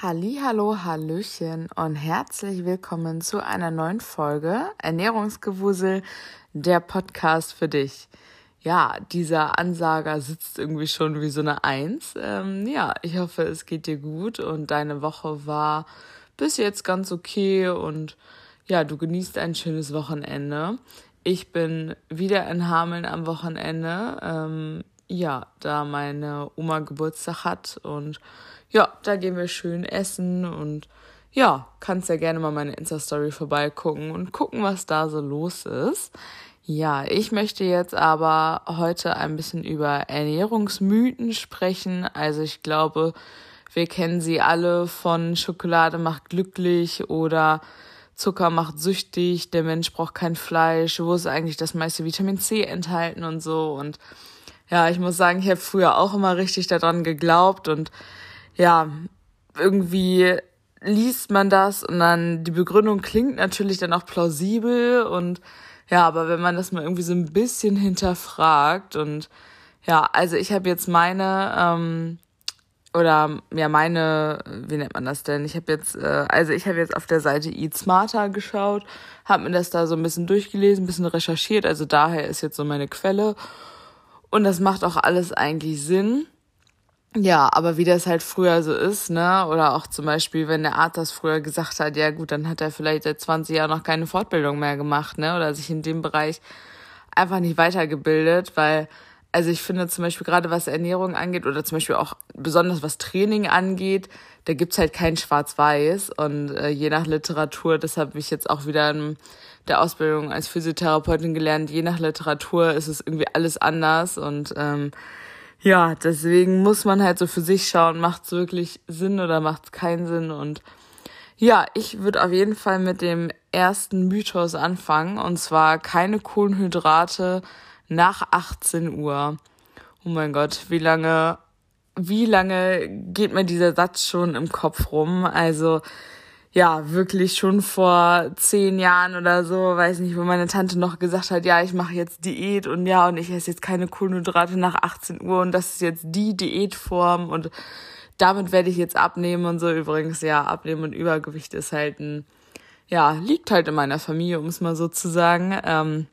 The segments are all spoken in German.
Hallo, Hallöchen und herzlich willkommen zu einer neuen Folge Ernährungsgewusel, der Podcast für dich. Ja, dieser Ansager sitzt irgendwie schon wie so eine Eins. Ähm, ja, ich hoffe, es geht dir gut und deine Woche war bis jetzt ganz okay und ja, du genießt ein schönes Wochenende. Ich bin wieder in Hameln am Wochenende. Ähm, ja, da meine Oma Geburtstag hat und ja, da gehen wir schön essen und ja, kannst ja gerne mal meine Insta-Story vorbeigucken und gucken, was da so los ist. Ja, ich möchte jetzt aber heute ein bisschen über Ernährungsmythen sprechen. Also ich glaube, wir kennen sie alle von Schokolade macht glücklich oder Zucker macht süchtig, der Mensch braucht kein Fleisch, wo ist eigentlich das meiste Vitamin C enthalten und so. Und ja, ich muss sagen, ich habe früher auch immer richtig daran geglaubt und ja, irgendwie liest man das und dann die Begründung klingt natürlich dann auch plausibel und ja, aber wenn man das mal irgendwie so ein bisschen hinterfragt und ja, also ich habe jetzt meine ähm, oder ja meine, wie nennt man das denn? Ich habe jetzt, äh, also ich habe jetzt auf der Seite Eat Smarter geschaut, habe mir das da so ein bisschen durchgelesen, ein bisschen recherchiert, also daher ist jetzt so meine Quelle und das macht auch alles eigentlich Sinn. Ja, aber wie das halt früher so ist, ne? Oder auch zum Beispiel, wenn der Arzt das früher gesagt hat, ja gut, dann hat er vielleicht seit 20 Jahren noch keine Fortbildung mehr gemacht, ne? Oder sich in dem Bereich einfach nicht weitergebildet, weil, also ich finde zum Beispiel gerade was Ernährung angeht oder zum Beispiel auch besonders was Training angeht, da gibt's halt kein Schwarz-Weiß und äh, je nach Literatur, das habe ich jetzt auch wieder in der Ausbildung als Physiotherapeutin gelernt, je nach Literatur ist es irgendwie alles anders und ähm, ja, deswegen muss man halt so für sich schauen, macht es wirklich Sinn oder macht es keinen Sinn. Und ja, ich würde auf jeden Fall mit dem ersten Mythos anfangen, und zwar keine Kohlenhydrate nach 18 Uhr. Oh mein Gott, wie lange, wie lange geht mir dieser Satz schon im Kopf rum? Also, ja, wirklich schon vor zehn Jahren oder so, weiß nicht, wo meine Tante noch gesagt hat, ja, ich mache jetzt Diät und ja, und ich esse jetzt keine Kohlenhydrate nach 18 Uhr und das ist jetzt die Diätform und damit werde ich jetzt abnehmen und so. Übrigens, ja, abnehmen und Übergewicht ist halt ein, ja, liegt halt in meiner Familie, um es mal so zu sagen. Ähm,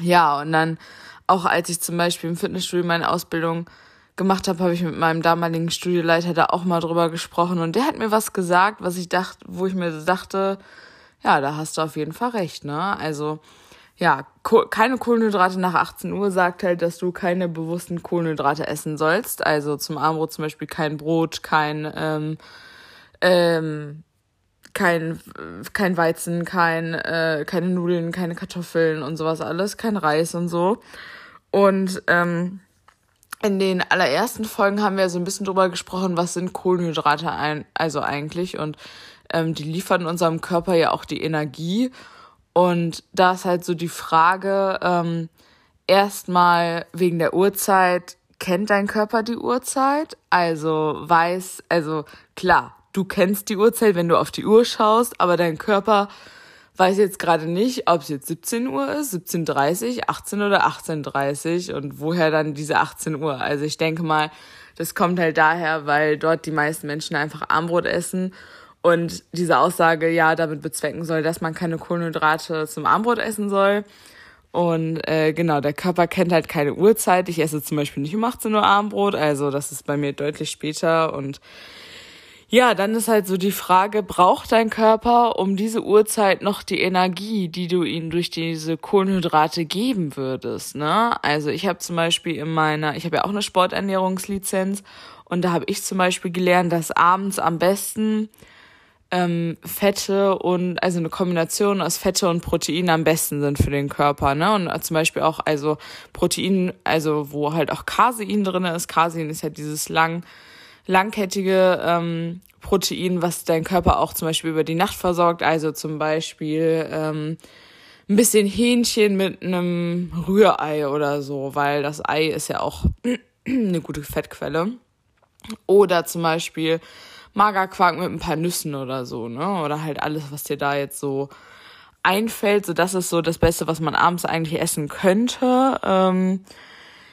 ja, und dann auch als ich zum Beispiel im Fitnessstudio meine Ausbildung gemacht habe, habe ich mit meinem damaligen Studioleiter da auch mal drüber gesprochen und der hat mir was gesagt, was ich dachte, wo ich mir dachte, ja, da hast du auf jeden Fall recht, ne? Also ja, keine Kohlenhydrate nach 18 Uhr sagt halt, dass du keine bewussten Kohlenhydrate essen sollst. Also zum Abendbrot zum Beispiel kein Brot, kein ähm, ähm, kein kein Weizen, kein äh, keine Nudeln, keine Kartoffeln und sowas alles, kein Reis und so. Und ähm, in den allerersten Folgen haben wir so ein bisschen drüber gesprochen, was sind Kohlenhydrate ein, also eigentlich. Und ähm, die liefern unserem Körper ja auch die Energie. Und da ist halt so die Frage ähm, erstmal wegen der Uhrzeit. Kennt dein Körper die Uhrzeit? Also weiß also klar du kennst die Uhrzeit wenn du auf die Uhr schaust aber dein Körper weiß jetzt gerade nicht, ob es jetzt 17 Uhr ist, 17.30 18 oder 18.30 und woher dann diese 18 Uhr. Also ich denke mal, das kommt halt daher, weil dort die meisten Menschen einfach Armbrot essen und diese Aussage ja damit bezwecken soll, dass man keine Kohlenhydrate zum Armbrot essen soll. Und äh, genau, der Körper kennt halt keine Uhrzeit. Ich esse zum Beispiel nicht um 18 Uhr Armbrot, also das ist bei mir deutlich später und ja, dann ist halt so die Frage, braucht dein Körper um diese Uhrzeit noch die Energie, die du ihm durch diese Kohlenhydrate geben würdest, ne? Also ich habe zum Beispiel in meiner, ich habe ja auch eine Sporternährungslizenz und da habe ich zum Beispiel gelernt, dass abends am besten ähm, Fette und also eine Kombination aus Fette und Protein am besten sind für den Körper, ne? Und zum Beispiel auch also Protein, also wo halt auch Casein drinne ist. Casein ist ja dieses lang langkettige ähm, Protein, was dein Körper auch zum Beispiel über die Nacht versorgt. Also zum Beispiel ähm, ein bisschen Hähnchen mit einem Rührei oder so, weil das Ei ist ja auch eine gute Fettquelle. Oder zum Beispiel Magerquark mit ein paar Nüssen oder so, ne? Oder halt alles, was dir da jetzt so einfällt. So, das ist so das Beste, was man abends eigentlich essen könnte. Ähm,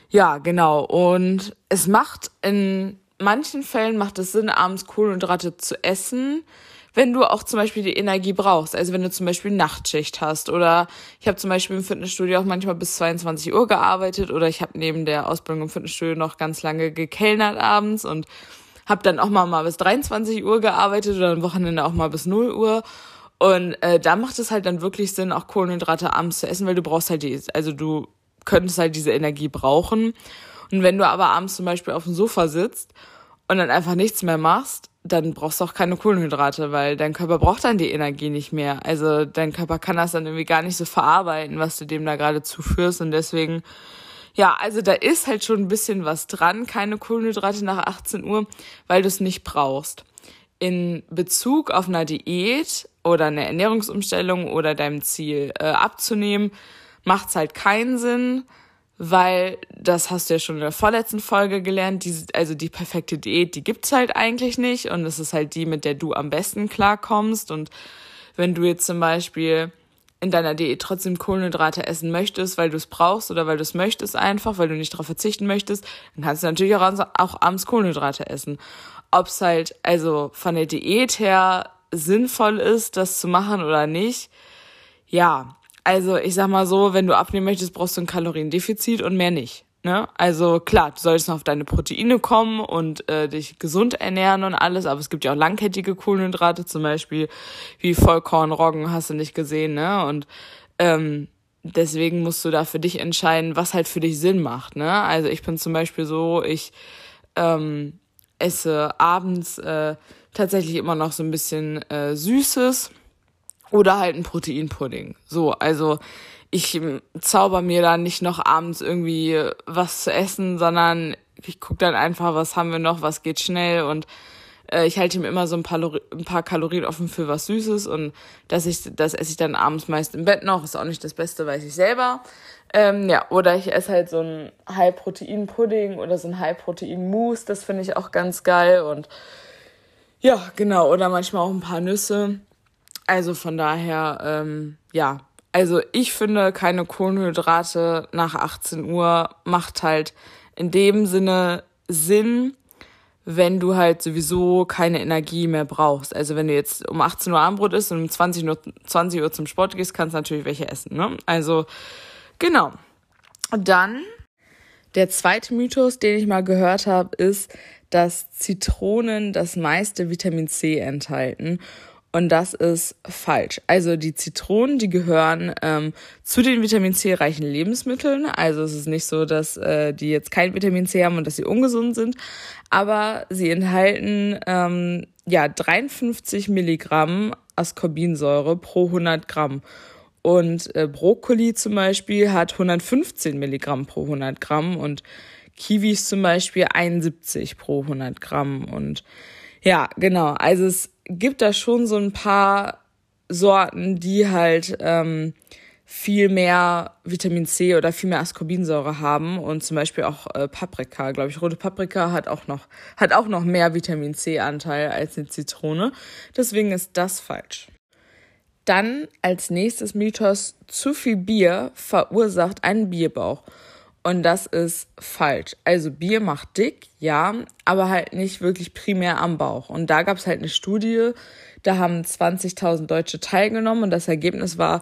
ja, genau. Und es macht in manchen Fällen macht es Sinn, abends Kohlenhydrate zu essen, wenn du auch zum Beispiel die Energie brauchst. Also wenn du zum Beispiel Nachtschicht hast oder ich habe zum Beispiel im Fitnessstudio auch manchmal bis 22 Uhr gearbeitet oder ich habe neben der Ausbildung im Fitnessstudio noch ganz lange gekellnert abends und habe dann auch mal, mal bis 23 Uhr gearbeitet oder am Wochenende auch mal bis 0 Uhr. Und äh, da macht es halt dann wirklich Sinn, auch Kohlenhydrate abends zu essen, weil du brauchst halt die, also du könntest halt diese Energie brauchen. Und wenn du aber abends zum Beispiel auf dem Sofa sitzt und dann einfach nichts mehr machst, dann brauchst du auch keine Kohlenhydrate, weil dein Körper braucht dann die Energie nicht mehr. Also dein Körper kann das dann irgendwie gar nicht so verarbeiten, was du dem da gerade zuführst. Und deswegen, ja, also da ist halt schon ein bisschen was dran, keine Kohlenhydrate nach 18 Uhr, weil du es nicht brauchst. In Bezug auf eine Diät oder eine Ernährungsumstellung oder deinem Ziel äh, abzunehmen, macht's halt keinen Sinn weil das hast du ja schon in der vorletzten Folge gelernt, die, also die perfekte Diät, die gibt's halt eigentlich nicht. Und es ist halt die, mit der du am besten klarkommst. Und wenn du jetzt zum Beispiel in deiner Diät trotzdem Kohlenhydrate essen möchtest, weil du es brauchst oder weil du es möchtest einfach, weil du nicht darauf verzichten möchtest, dann kannst du natürlich auch, auch abends Kohlenhydrate essen. Ob es halt also von der Diät her sinnvoll ist, das zu machen oder nicht, ja, also ich sag mal so, wenn du abnehmen möchtest, brauchst du ein Kaloriendefizit und mehr nicht. Ne? Also klar, du solltest noch auf deine Proteine kommen und äh, dich gesund ernähren und alles, aber es gibt ja auch langkettige Kohlenhydrate, zum Beispiel wie Vollkorn, Roggen, hast du nicht gesehen, ne? Und ähm, deswegen musst du da für dich entscheiden, was halt für dich Sinn macht, ne? Also ich bin zum Beispiel so, ich ähm, esse abends äh, tatsächlich immer noch so ein bisschen äh, Süßes oder halt ein Proteinpudding. So, also ich ähm, zauber mir da nicht noch abends irgendwie was zu essen, sondern ich guck dann einfach, was haben wir noch, was geht schnell und äh, ich halte mir immer so ein paar, ein paar Kalorien offen für was Süßes und das, ich, das esse ich dann abends meist im Bett noch. Ist auch nicht das Beste, weiß ich selber. Ähm, ja, oder ich esse halt so ein High-Protein-Pudding oder so ein High-Protein-Mousse, das finde ich auch ganz geil und ja, genau, oder manchmal auch ein paar Nüsse. Also von daher, ähm, ja. Also ich finde, keine Kohlenhydrate nach 18 Uhr macht halt in dem Sinne Sinn, wenn du halt sowieso keine Energie mehr brauchst. Also wenn du jetzt um 18 Uhr Abendbrot isst und um 20 Uhr, 20 Uhr zum Sport gehst, kannst du natürlich welche essen. Ne? Also genau. Dann der zweite Mythos, den ich mal gehört habe, ist, dass Zitronen das meiste Vitamin C enthalten. Und das ist falsch. Also die Zitronen, die gehören ähm, zu den Vitamin C reichen Lebensmitteln. Also es ist nicht so, dass äh, die jetzt kein Vitamin C haben und dass sie ungesund sind. Aber sie enthalten ähm, ja 53 Milligramm Ascorbinsäure pro 100 Gramm. Und äh, Brokkoli zum Beispiel hat 115 Milligramm pro 100 Gramm und Kiwis zum Beispiel 71 pro 100 Gramm. Und ja, genau. Also es gibt da schon so ein paar Sorten, die halt ähm, viel mehr Vitamin C oder viel mehr Ascorbinsäure haben und zum Beispiel auch äh, Paprika, glaube ich, rote Paprika hat auch noch hat auch noch mehr Vitamin C Anteil als eine Zitrone. Deswegen ist das falsch. Dann als nächstes Mythos: Zu viel Bier verursacht einen Bierbauch. Und das ist falsch. Also Bier macht dick, ja, aber halt nicht wirklich primär am Bauch. Und da gab es halt eine Studie, da haben 20.000 Deutsche teilgenommen und das Ergebnis war,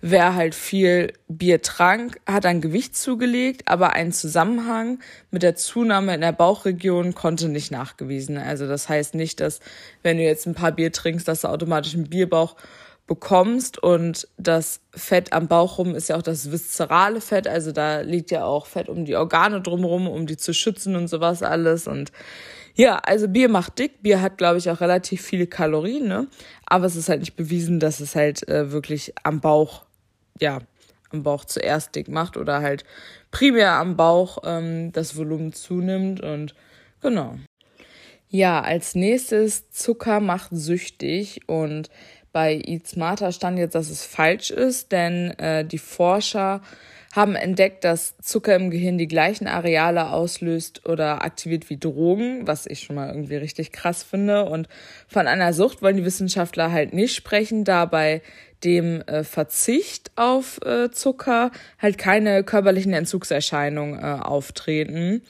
wer halt viel Bier trank, hat an Gewicht zugelegt, aber ein Zusammenhang mit der Zunahme in der Bauchregion konnte nicht nachgewiesen. Also das heißt nicht, dass wenn du jetzt ein paar Bier trinkst, dass du automatisch einen Bierbauch bekommst und das Fett am Bauch rum ist ja auch das viszerale Fett, also da liegt ja auch Fett um die Organe drumherum, um die zu schützen und sowas alles und ja, also Bier macht dick. Bier hat, glaube ich, auch relativ viele Kalorien, ne? Aber es ist halt nicht bewiesen, dass es halt äh, wirklich am Bauch, ja, am Bauch zuerst dick macht oder halt primär am Bauch ähm, das Volumen zunimmt und genau. Ja, als nächstes Zucker macht süchtig und bei Eat Smarter stand jetzt, dass es falsch ist, denn äh, die Forscher haben entdeckt, dass Zucker im Gehirn die gleichen Areale auslöst oder aktiviert wie Drogen, was ich schon mal irgendwie richtig krass finde. Und von einer Sucht wollen die Wissenschaftler halt nicht sprechen, da bei dem äh, Verzicht auf äh, Zucker halt keine körperlichen Entzugserscheinungen äh, auftreten.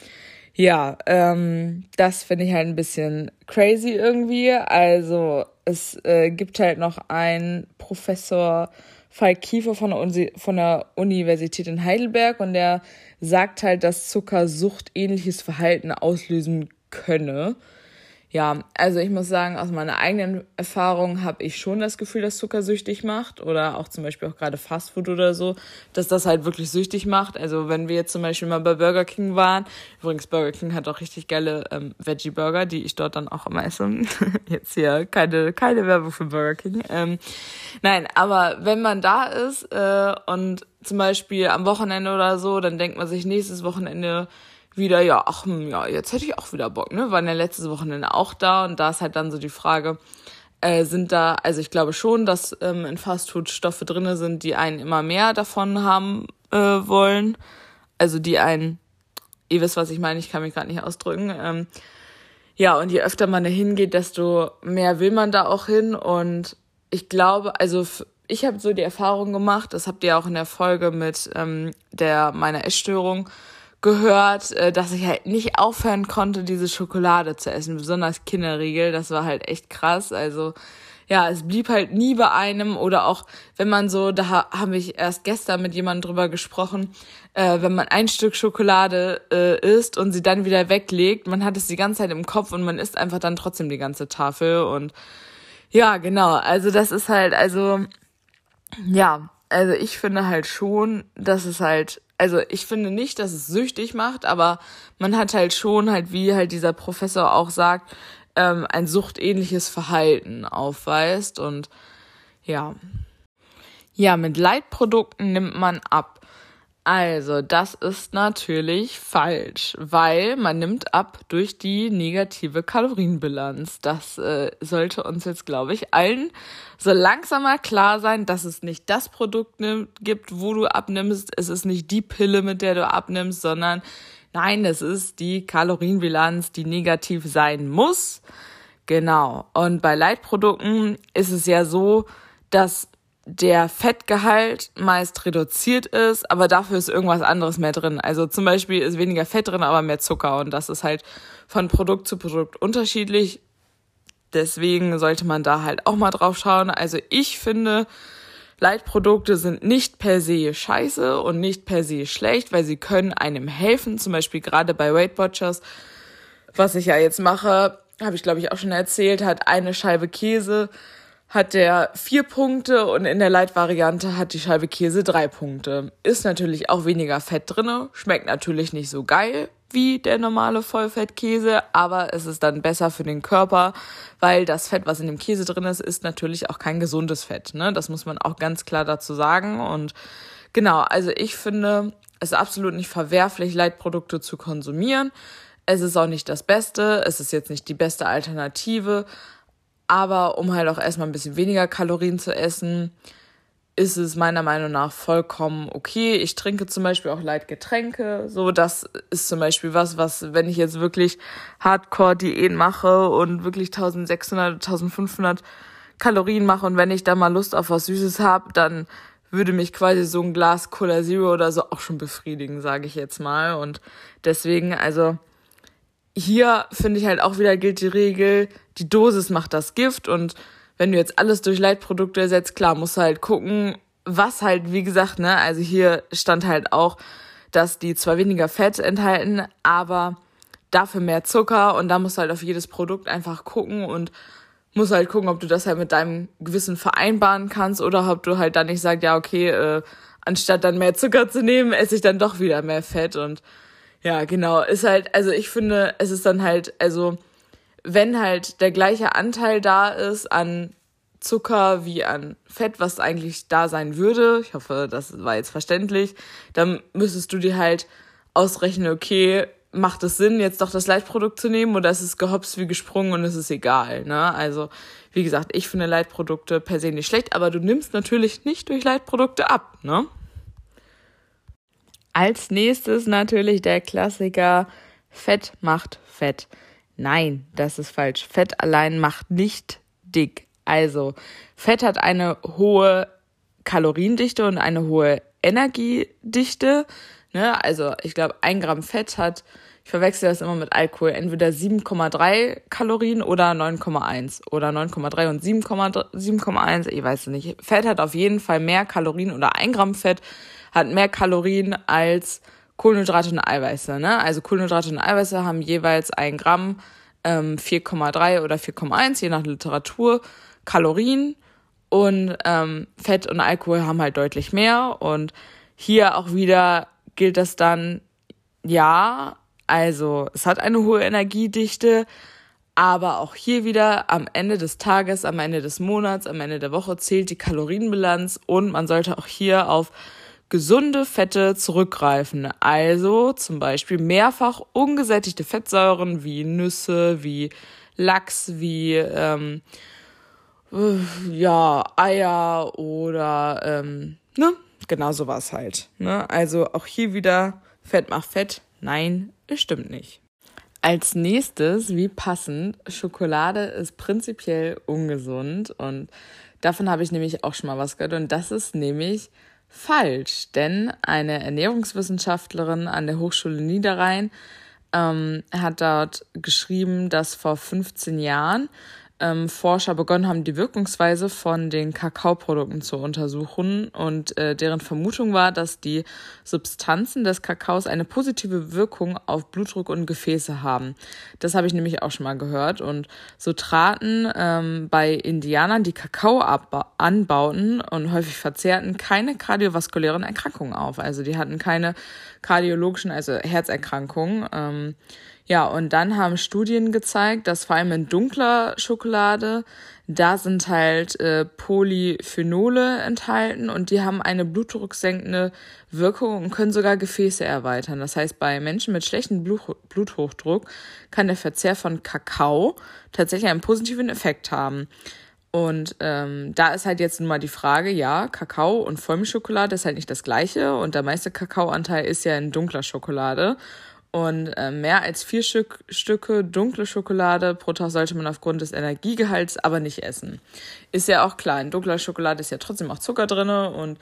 Ja, ähm, das finde ich halt ein bisschen crazy irgendwie. Also es äh, gibt halt noch einen Professor Falk Kiefer von der, Uni von der Universität in Heidelberg und der sagt halt, dass Zucker suchtähnliches Verhalten auslösen könne. Ja, also ich muss sagen, aus meiner eigenen Erfahrung habe ich schon das Gefühl, dass Zucker süchtig macht oder auch zum Beispiel auch gerade Fastfood oder so, dass das halt wirklich süchtig macht. Also wenn wir jetzt zum Beispiel mal bei Burger King waren, übrigens Burger King hat auch richtig geile ähm, Veggie Burger, die ich dort dann auch immer esse. jetzt hier keine keine Werbung für Burger King. Ähm, nein, aber wenn man da ist äh, und zum Beispiel am Wochenende oder so, dann denkt man sich nächstes Wochenende wieder, ja, ach, hm, ja, jetzt hätte ich auch wieder Bock, ne? Waren ja letztes Wochenende auch da und da ist halt dann so die Frage, äh, sind da, also ich glaube schon, dass ähm, in Fastfood Stoffe drinne sind, die einen immer mehr davon haben äh, wollen. Also die einen, ihr wisst, was ich meine, ich kann mich gerade nicht ausdrücken. Ähm, ja, und je öfter man da hingeht, desto mehr will man da auch hin. Und ich glaube, also ich habe so die Erfahrung gemacht, das habt ihr auch in der Folge mit ähm, der meiner Essstörung gehört, äh, dass ich halt nicht aufhören konnte, diese Schokolade zu essen, besonders Kinderriegel. Das war halt echt krass. Also ja, es blieb halt nie bei einem oder auch wenn man so, da habe ich erst gestern mit jemandem drüber gesprochen, äh, wenn man ein Stück Schokolade äh, isst und sie dann wieder weglegt, man hat es die ganze Zeit im Kopf und man isst einfach dann trotzdem die ganze Tafel und ja, genau, also das ist halt, also ja, also ich finde halt schon, dass es halt also ich finde nicht, dass es süchtig macht, aber man hat halt schon halt, wie halt dieser Professor auch sagt, ähm, ein suchtähnliches Verhalten aufweist und ja. Ja, mit Leitprodukten nimmt man ab. Also, das ist natürlich falsch, weil man nimmt ab durch die negative Kalorienbilanz. Das äh, sollte uns jetzt, glaube ich, allen so langsam mal klar sein, dass es nicht das Produkt gibt, wo du abnimmst. Es ist nicht die Pille, mit der du abnimmst, sondern nein, es ist die Kalorienbilanz, die negativ sein muss. Genau. Und bei Leitprodukten ist es ja so, dass der Fettgehalt meist reduziert ist, aber dafür ist irgendwas anderes mehr drin. Also zum Beispiel ist weniger Fett drin, aber mehr Zucker und das ist halt von Produkt zu Produkt unterschiedlich. Deswegen sollte man da halt auch mal drauf schauen. Also ich finde, Leitprodukte sind nicht per se scheiße und nicht per se schlecht, weil sie können einem helfen. Zum Beispiel gerade bei Weight Watchers, was ich ja jetzt mache, habe ich glaube ich auch schon erzählt, hat eine Scheibe Käse hat der vier Punkte und in der Light-Variante hat die Scheibe Käse drei Punkte. Ist natürlich auch weniger Fett drinne, schmeckt natürlich nicht so geil wie der normale Vollfettkäse, aber es ist dann besser für den Körper, weil das Fett, was in dem Käse drin ist, ist natürlich auch kein gesundes Fett. Ne? Das muss man auch ganz klar dazu sagen. Und genau, also ich finde es ist absolut nicht verwerflich, Leitprodukte zu konsumieren. Es ist auch nicht das Beste, es ist jetzt nicht die beste Alternative, aber um halt auch erstmal ein bisschen weniger Kalorien zu essen, ist es meiner Meinung nach vollkommen okay. Ich trinke zum Beispiel auch Leitgetränke. So, das ist zum Beispiel was, was, wenn ich jetzt wirklich Hardcore-Diät mache und wirklich 1600, 1500 Kalorien mache und wenn ich da mal Lust auf was Süßes habe, dann würde mich quasi so ein Glas Cola Zero oder so auch schon befriedigen, sage ich jetzt mal. Und deswegen, also hier finde ich halt auch wieder gilt die Regel, die Dosis macht das Gift und wenn du jetzt alles durch Leitprodukte ersetzt, klar, musst du halt gucken, was halt, wie gesagt, ne, also hier stand halt auch, dass die zwar weniger Fett enthalten, aber dafür mehr Zucker und da musst du halt auf jedes Produkt einfach gucken und musst halt gucken, ob du das halt mit deinem Gewissen vereinbaren kannst oder ob du halt dann nicht sagst, ja, okay, äh, anstatt dann mehr Zucker zu nehmen, esse ich dann doch wieder mehr Fett und ja, genau. Ist halt, also ich finde, es ist dann halt, also wenn halt der gleiche Anteil da ist an Zucker wie an Fett, was eigentlich da sein würde, ich hoffe, das war jetzt verständlich, dann müsstest du dir halt ausrechnen, okay, macht es Sinn, jetzt doch das Leitprodukt zu nehmen oder ist es gehopst wie gesprungen und es ist egal, ne? Also, wie gesagt, ich finde Leitprodukte per se nicht schlecht, aber du nimmst natürlich nicht durch Leitprodukte ab, ne? Als nächstes natürlich der Klassiker Fett macht Fett. Nein, das ist falsch. Fett allein macht nicht dick. Also, Fett hat eine hohe Kaloriendichte und eine hohe Energiedichte. Ne? Also, ich glaube, ein Gramm Fett hat ich verwechsel das immer mit Alkohol, entweder 7,3 Kalorien oder 9,1 oder 9,3 und 7,1, ich weiß es nicht. Fett hat auf jeden Fall mehr Kalorien oder ein Gramm Fett hat mehr Kalorien als Kohlenhydrate und Eiweiße. Ne? Also Kohlenhydrate und Eiweiße haben jeweils ein Gramm ähm, 4,3 oder 4,1, je nach Literatur, Kalorien. Und ähm, Fett und Alkohol haben halt deutlich mehr. Und hier auch wieder gilt das dann, ja, also es hat eine hohe Energiedichte, aber auch hier wieder am Ende des Tages, am Ende des Monats, am Ende der Woche zählt die Kalorienbilanz und man sollte auch hier auf gesunde Fette zurückgreifen. Also zum Beispiel mehrfach ungesättigte Fettsäuren wie Nüsse, wie Lachs, wie ähm, äh, ja Eier oder ähm, ne genau sowas halt. Ne? Also auch hier wieder Fett macht Fett. Nein, es stimmt nicht. Als nächstes, wie passend, Schokolade ist prinzipiell ungesund und davon habe ich nämlich auch schon mal was gehört und das ist nämlich falsch, denn eine Ernährungswissenschaftlerin an der Hochschule Niederrhein ähm, hat dort geschrieben, dass vor 15 Jahren ähm, Forscher begonnen haben, die Wirkungsweise von den Kakaoprodukten zu untersuchen. Und äh, deren Vermutung war, dass die Substanzen des Kakaos eine positive Wirkung auf Blutdruck und Gefäße haben. Das habe ich nämlich auch schon mal gehört. Und so traten ähm, bei Indianern, die Kakao anbauten und häufig verzehrten, keine kardiovaskulären Erkrankungen auf. Also die hatten keine kardiologischen, also Herzerkrankungen. Ähm, ja, und dann haben Studien gezeigt, dass vor allem in dunkler Schokolade, da sind halt äh, Polyphenole enthalten und die haben eine blutdrucksenkende Wirkung und können sogar Gefäße erweitern. Das heißt, bei Menschen mit schlechtem Bluthochdruck kann der Verzehr von Kakao tatsächlich einen positiven Effekt haben. Und ähm, da ist halt jetzt nun mal die Frage, ja, Kakao und Vollmilchschokolade ist halt nicht das gleiche und der meiste Kakaoanteil ist ja in dunkler Schokolade. Und äh, mehr als vier Stück, Stücke dunkle Schokolade pro Tag sollte man aufgrund des Energiegehalts aber nicht essen. Ist ja auch klar, in dunkler Schokolade ist ja trotzdem auch Zucker drinne und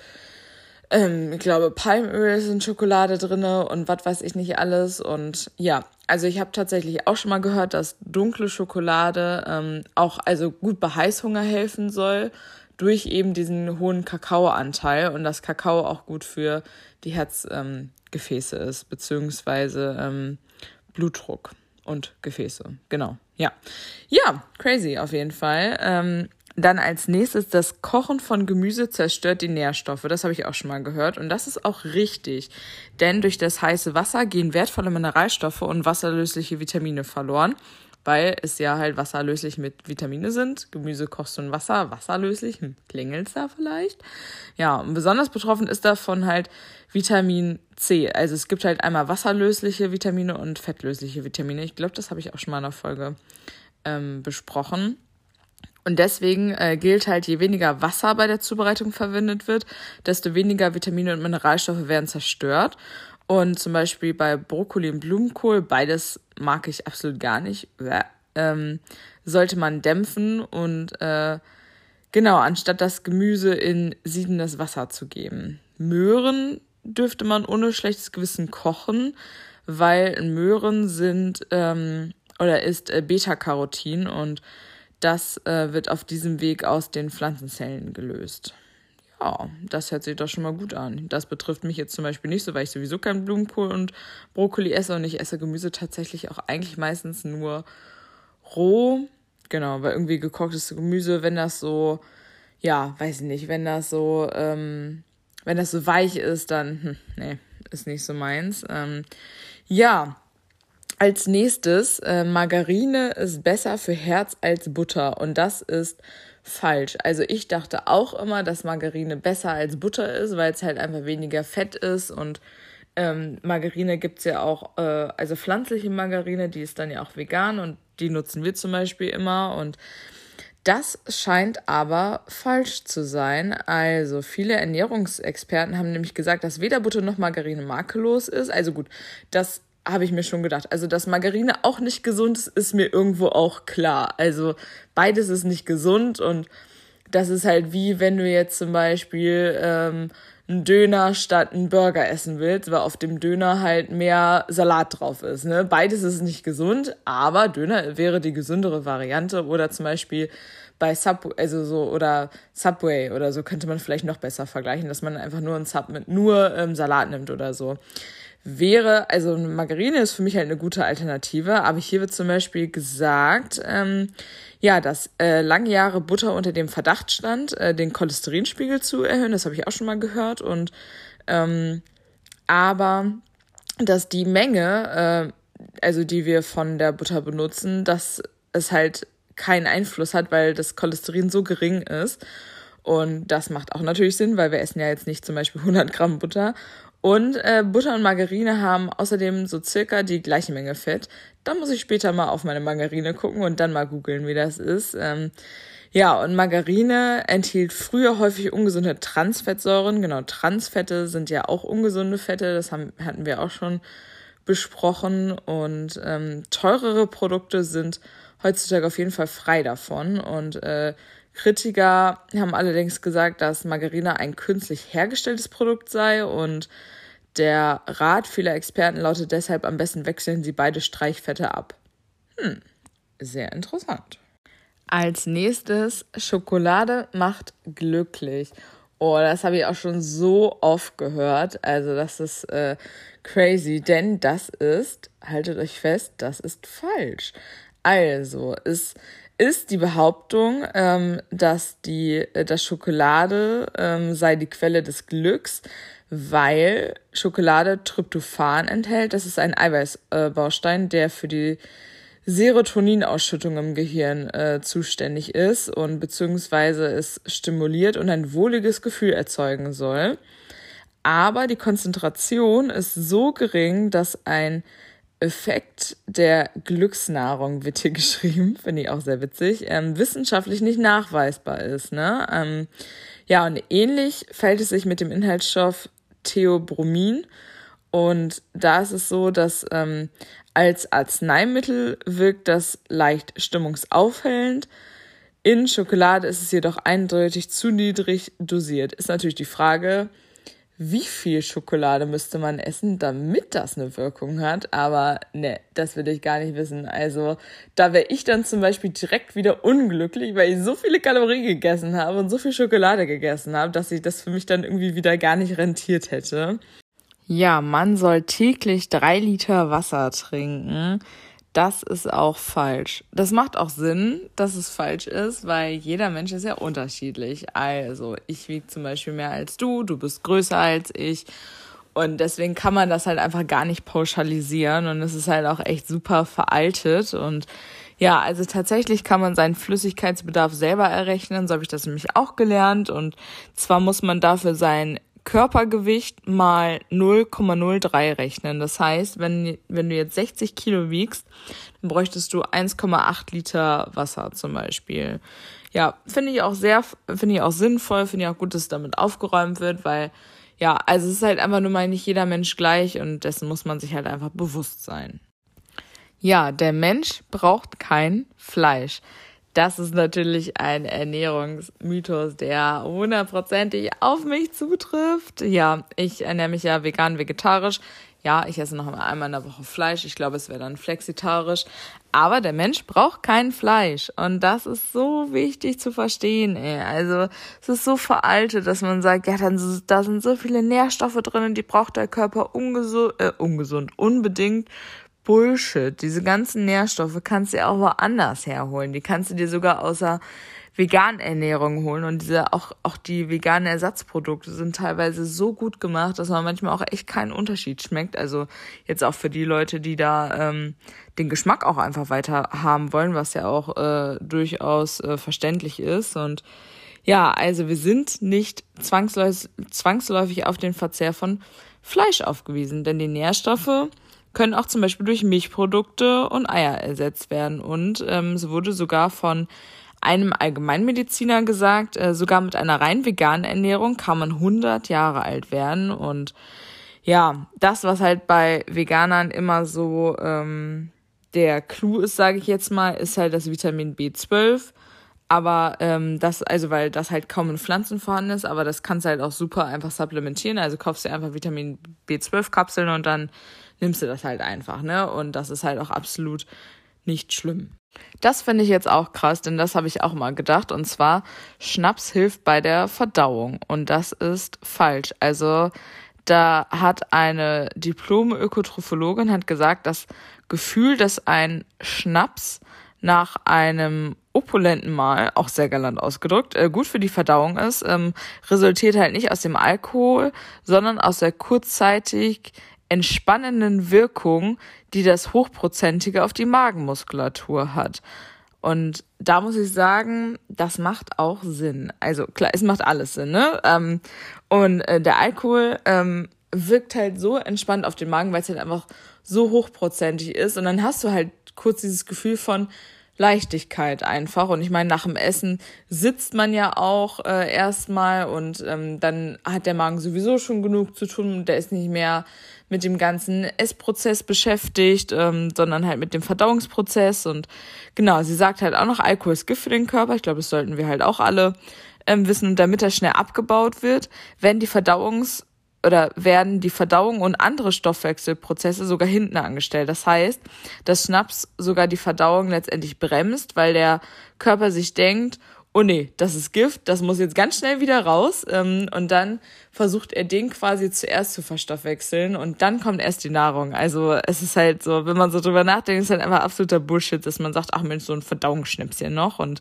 ähm, ich glaube Palmöl ist in Schokolade drinne und was weiß ich nicht alles. Und ja, also ich habe tatsächlich auch schon mal gehört, dass dunkle Schokolade ähm, auch also gut bei Heißhunger helfen soll durch eben diesen hohen Kakaoanteil und dass Kakao auch gut für die Herzgefäße ähm, ist, beziehungsweise ähm, Blutdruck und Gefäße. Genau. Ja. Ja, crazy auf jeden Fall. Ähm, dann als nächstes, das Kochen von Gemüse zerstört die Nährstoffe. Das habe ich auch schon mal gehört. Und das ist auch richtig. Denn durch das heiße Wasser gehen wertvolle Mineralstoffe und wasserlösliche Vitamine verloren weil es ja halt wasserlöslich mit Vitamine sind. Gemüse kochst du in Wasser, wasserlöslich, hm, klingelt's da vielleicht? Ja, und besonders betroffen ist davon halt Vitamin C. Also es gibt halt einmal wasserlösliche Vitamine und fettlösliche Vitamine. Ich glaube, das habe ich auch schon mal in einer Folge ähm, besprochen. Und deswegen äh, gilt halt, je weniger Wasser bei der Zubereitung verwendet wird, desto weniger Vitamine und Mineralstoffe werden zerstört. Und zum Beispiel bei Brokkoli und Blumenkohl, beides mag ich absolut gar nicht, ähm, sollte man dämpfen und äh, genau, anstatt das Gemüse in siedendes Wasser zu geben. Möhren dürfte man ohne schlechtes Gewissen kochen, weil Möhren sind ähm, oder ist äh, Beta-Carotin und das äh, wird auf diesem Weg aus den Pflanzenzellen gelöst. Ja, das hört sich doch schon mal gut an. Das betrifft mich jetzt zum Beispiel nicht so, weil ich sowieso kein Blumenkohl und Brokkoli esse und ich esse Gemüse tatsächlich auch eigentlich meistens nur roh. Genau, weil irgendwie gekochtes Gemüse, wenn das so, ja, weiß ich nicht, wenn das so, ähm, wenn das so weich ist, dann, hm, nee, ist nicht so meins. Ähm, ja, als nächstes, äh, Margarine ist besser für Herz als Butter und das ist falsch. Also ich dachte auch immer, dass Margarine besser als Butter ist, weil es halt einfach weniger Fett ist und ähm, Margarine gibt's ja auch, äh, also pflanzliche Margarine, die ist dann ja auch vegan und die nutzen wir zum Beispiel immer und das scheint aber falsch zu sein. Also viele Ernährungsexperten haben nämlich gesagt, dass weder Butter noch Margarine makellos ist. Also gut, das habe ich mir schon gedacht. Also, dass Margarine auch nicht gesund ist, ist mir irgendwo auch klar. Also, beides ist nicht gesund und das ist halt wie, wenn du jetzt zum Beispiel ähm, einen Döner statt einen Burger essen willst, weil auf dem Döner halt mehr Salat drauf ist. Ne? Beides ist nicht gesund, aber Döner wäre die gesündere Variante oder zum Beispiel bei Subway, also so, oder Subway oder so könnte man vielleicht noch besser vergleichen, dass man einfach nur einen Sub mit nur ähm, Salat nimmt oder so. Wäre, also Margarine ist für mich halt eine gute Alternative, aber hier wird zum Beispiel gesagt, ähm, ja, dass äh, lange Jahre Butter unter dem Verdacht stand, äh, den Cholesterinspiegel zu erhöhen, das habe ich auch schon mal gehört und ähm, aber dass die Menge, äh, also die wir von der Butter benutzen, dass es halt keinen Einfluss hat, weil das Cholesterin so gering ist. Und das macht auch natürlich Sinn, weil wir essen ja jetzt nicht zum Beispiel 100 Gramm Butter. Und äh, Butter und Margarine haben außerdem so circa die gleiche Menge Fett. Da muss ich später mal auf meine Margarine gucken und dann mal googeln, wie das ist. Ähm, ja, und Margarine enthielt früher häufig ungesunde Transfettsäuren. Genau, Transfette sind ja auch ungesunde Fette. Das haben, hatten wir auch schon besprochen. Und ähm, teurere Produkte sind heutzutage auf jeden Fall frei davon. Und äh, Kritiker haben allerdings gesagt, dass Margarine ein künstlich hergestelltes Produkt sei und der Rat vieler Experten lautet deshalb am besten wechseln Sie beide Streichfette ab. Hm, sehr interessant. Als nächstes, Schokolade macht glücklich. Oh, das habe ich auch schon so oft gehört. Also das ist äh, crazy, denn das ist, haltet euch fest, das ist falsch. Also, es ist die Behauptung, ähm, dass die, äh, dass Schokolade ähm, sei die Quelle des Glücks, weil Schokolade Tryptophan enthält. Das ist ein Eiweißbaustein, äh, der für die Serotoninausschüttung im Gehirn äh, zuständig ist und beziehungsweise es stimuliert und ein wohliges Gefühl erzeugen soll. Aber die Konzentration ist so gering, dass ein Effekt der Glücksnahrung wird hier geschrieben, finde ich auch sehr witzig, ähm, wissenschaftlich nicht nachweisbar ist. Ne? Ähm, ja, und ähnlich fällt es sich mit dem Inhaltsstoff Theobromin. Und da ist es so, dass ähm, als Arzneimittel wirkt das leicht stimmungsaufhellend. In Schokolade ist es jedoch eindeutig zu niedrig dosiert. Ist natürlich die Frage, wie viel Schokolade müsste man essen, damit das eine Wirkung hat. Aber ne, das will ich gar nicht wissen. Also da wäre ich dann zum Beispiel direkt wieder unglücklich, weil ich so viele Kalorien gegessen habe und so viel Schokolade gegessen habe, dass ich das für mich dann irgendwie wieder gar nicht rentiert hätte. Ja, man soll täglich drei Liter Wasser trinken das ist auch falsch. Das macht auch Sinn, dass es falsch ist, weil jeder Mensch ist ja unterschiedlich. Also ich wiege zum Beispiel mehr als du, du bist größer als ich. Und deswegen kann man das halt einfach gar nicht pauschalisieren. Und es ist halt auch echt super veraltet. Und ja, also tatsächlich kann man seinen Flüssigkeitsbedarf selber errechnen. So habe ich das nämlich auch gelernt. Und zwar muss man dafür sein Körpergewicht mal 0,03 rechnen. Das heißt, wenn, wenn du jetzt 60 Kilo wiegst, dann bräuchtest du 1,8 Liter Wasser zum Beispiel. Ja, finde ich auch sehr, finde ich auch sinnvoll, finde ich auch gut, dass damit aufgeräumt wird, weil ja, also es ist halt einfach nur mal nicht jeder Mensch gleich und dessen muss man sich halt einfach bewusst sein. Ja, der Mensch braucht kein Fleisch. Das ist natürlich ein Ernährungsmythos, der hundertprozentig auf mich zutrifft. Ja, ich ernähre mich ja vegan, vegetarisch. Ja, ich esse noch einmal in der Woche Fleisch. Ich glaube, es wäre dann flexitarisch. Aber der Mensch braucht kein Fleisch. Und das ist so wichtig zu verstehen, ey. Also, es ist so veraltet, dass man sagt, ja, dann, da sind so viele Nährstoffe drin die braucht der Körper ungesund, äh, ungesund, unbedingt Bullshit. Diese ganzen Nährstoffe kannst du ja auch woanders herholen. Die kannst du dir sogar außer veganen Ernährung holen. Und diese, auch, auch die veganen Ersatzprodukte sind teilweise so gut gemacht, dass man manchmal auch echt keinen Unterschied schmeckt. Also jetzt auch für die Leute, die da ähm, den Geschmack auch einfach weiter haben wollen, was ja auch äh, durchaus äh, verständlich ist. Und ja, also wir sind nicht zwangsläufig, zwangsläufig auf den Verzehr von Fleisch aufgewiesen, denn die Nährstoffe können auch zum Beispiel durch Milchprodukte und Eier ersetzt werden. Und ähm, es wurde sogar von einem Allgemeinmediziner gesagt, äh, sogar mit einer rein veganen Ernährung kann man 100 Jahre alt werden. Und ja, das, was halt bei Veganern immer so ähm, der Clou ist, sage ich jetzt mal, ist halt das Vitamin B12. Aber ähm, das, also weil das halt kaum in Pflanzen vorhanden ist, aber das kannst du halt auch super einfach supplementieren. Also kaufst du einfach Vitamin B12-Kapseln und dann nimmst du das halt einfach, ne? Und das ist halt auch absolut nicht schlimm. Das finde ich jetzt auch krass, denn das habe ich auch mal gedacht. Und zwar, Schnaps hilft bei der Verdauung. Und das ist falsch. Also da hat eine Diplom-Ökotrophologin hat gesagt, das Gefühl, dass ein Schnaps nach einem opulenten Mahl, auch sehr galant ausgedrückt, äh, gut für die Verdauung ist, ähm, resultiert halt nicht aus dem Alkohol, sondern aus der kurzzeitig entspannenden Wirkung, die das Hochprozentige auf die Magenmuskulatur hat. Und da muss ich sagen, das macht auch Sinn. Also klar, es macht alles Sinn, ne? Ähm, und äh, der Alkohol ähm, wirkt halt so entspannt auf den Magen, weil es halt einfach so hochprozentig ist. Und dann hast du halt kurz dieses Gefühl von, Leichtigkeit einfach. Und ich meine, nach dem Essen sitzt man ja auch äh, erstmal und ähm, dann hat der Magen sowieso schon genug zu tun. Der ist nicht mehr mit dem ganzen Essprozess beschäftigt, ähm, sondern halt mit dem Verdauungsprozess. Und genau, sie sagt halt auch noch, Alkohol ist Gift für den Körper. Ich glaube, das sollten wir halt auch alle ähm, wissen. Und damit er schnell abgebaut wird, wenn die Verdauungs- oder werden die Verdauung und andere Stoffwechselprozesse sogar hinten angestellt. Das heißt, dass Schnaps sogar die Verdauung letztendlich bremst, weil der Körper sich denkt, oh nee, das ist Gift, das muss jetzt ganz schnell wieder raus. Ähm, und dann versucht er den quasi zuerst zu verstoffwechseln und dann kommt erst die Nahrung. Also es ist halt so, wenn man so drüber nachdenkt, ist halt einfach absoluter Bullshit, dass man sagt, ach Mensch, so ein Verdauungsschnipschen noch und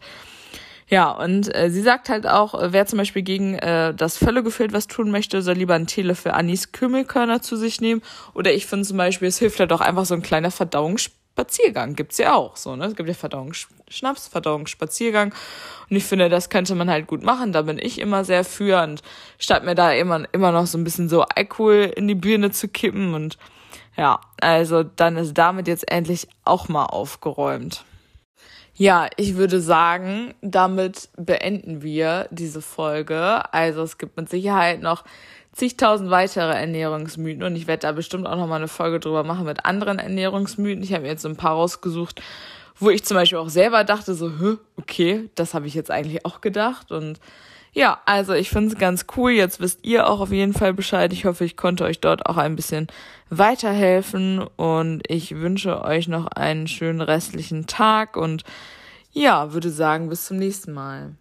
ja, und äh, sie sagt halt auch, äh, wer zum Beispiel gegen äh, das Völlegefühl was tun möchte, soll lieber einen Teelöffel Anis Kümmelkörner zu sich nehmen. Oder ich finde zum Beispiel, es hilft halt auch einfach so ein kleiner Verdauungsspaziergang. Gibt's ja auch so, ne? Es gibt ja Verdauungsschnaps, Verdauungsspaziergang. Und ich finde, das könnte man halt gut machen. Da bin ich immer sehr für. Und statt mir da immer, immer noch so ein bisschen so Alkohol in die Birne zu kippen. Und ja, also dann ist damit jetzt endlich auch mal aufgeräumt. Ja, ich würde sagen, damit beenden wir diese Folge. Also es gibt mit Sicherheit noch zigtausend weitere Ernährungsmythen und ich werde da bestimmt auch noch mal eine Folge drüber machen mit anderen Ernährungsmythen. Ich habe mir jetzt ein paar rausgesucht, wo ich zum Beispiel auch selber dachte so, okay, das habe ich jetzt eigentlich auch gedacht und ja, also ich finde es ganz cool. Jetzt wisst ihr auch auf jeden Fall Bescheid. Ich hoffe, ich konnte euch dort auch ein bisschen weiterhelfen und ich wünsche euch noch einen schönen restlichen Tag und ja, würde sagen, bis zum nächsten Mal.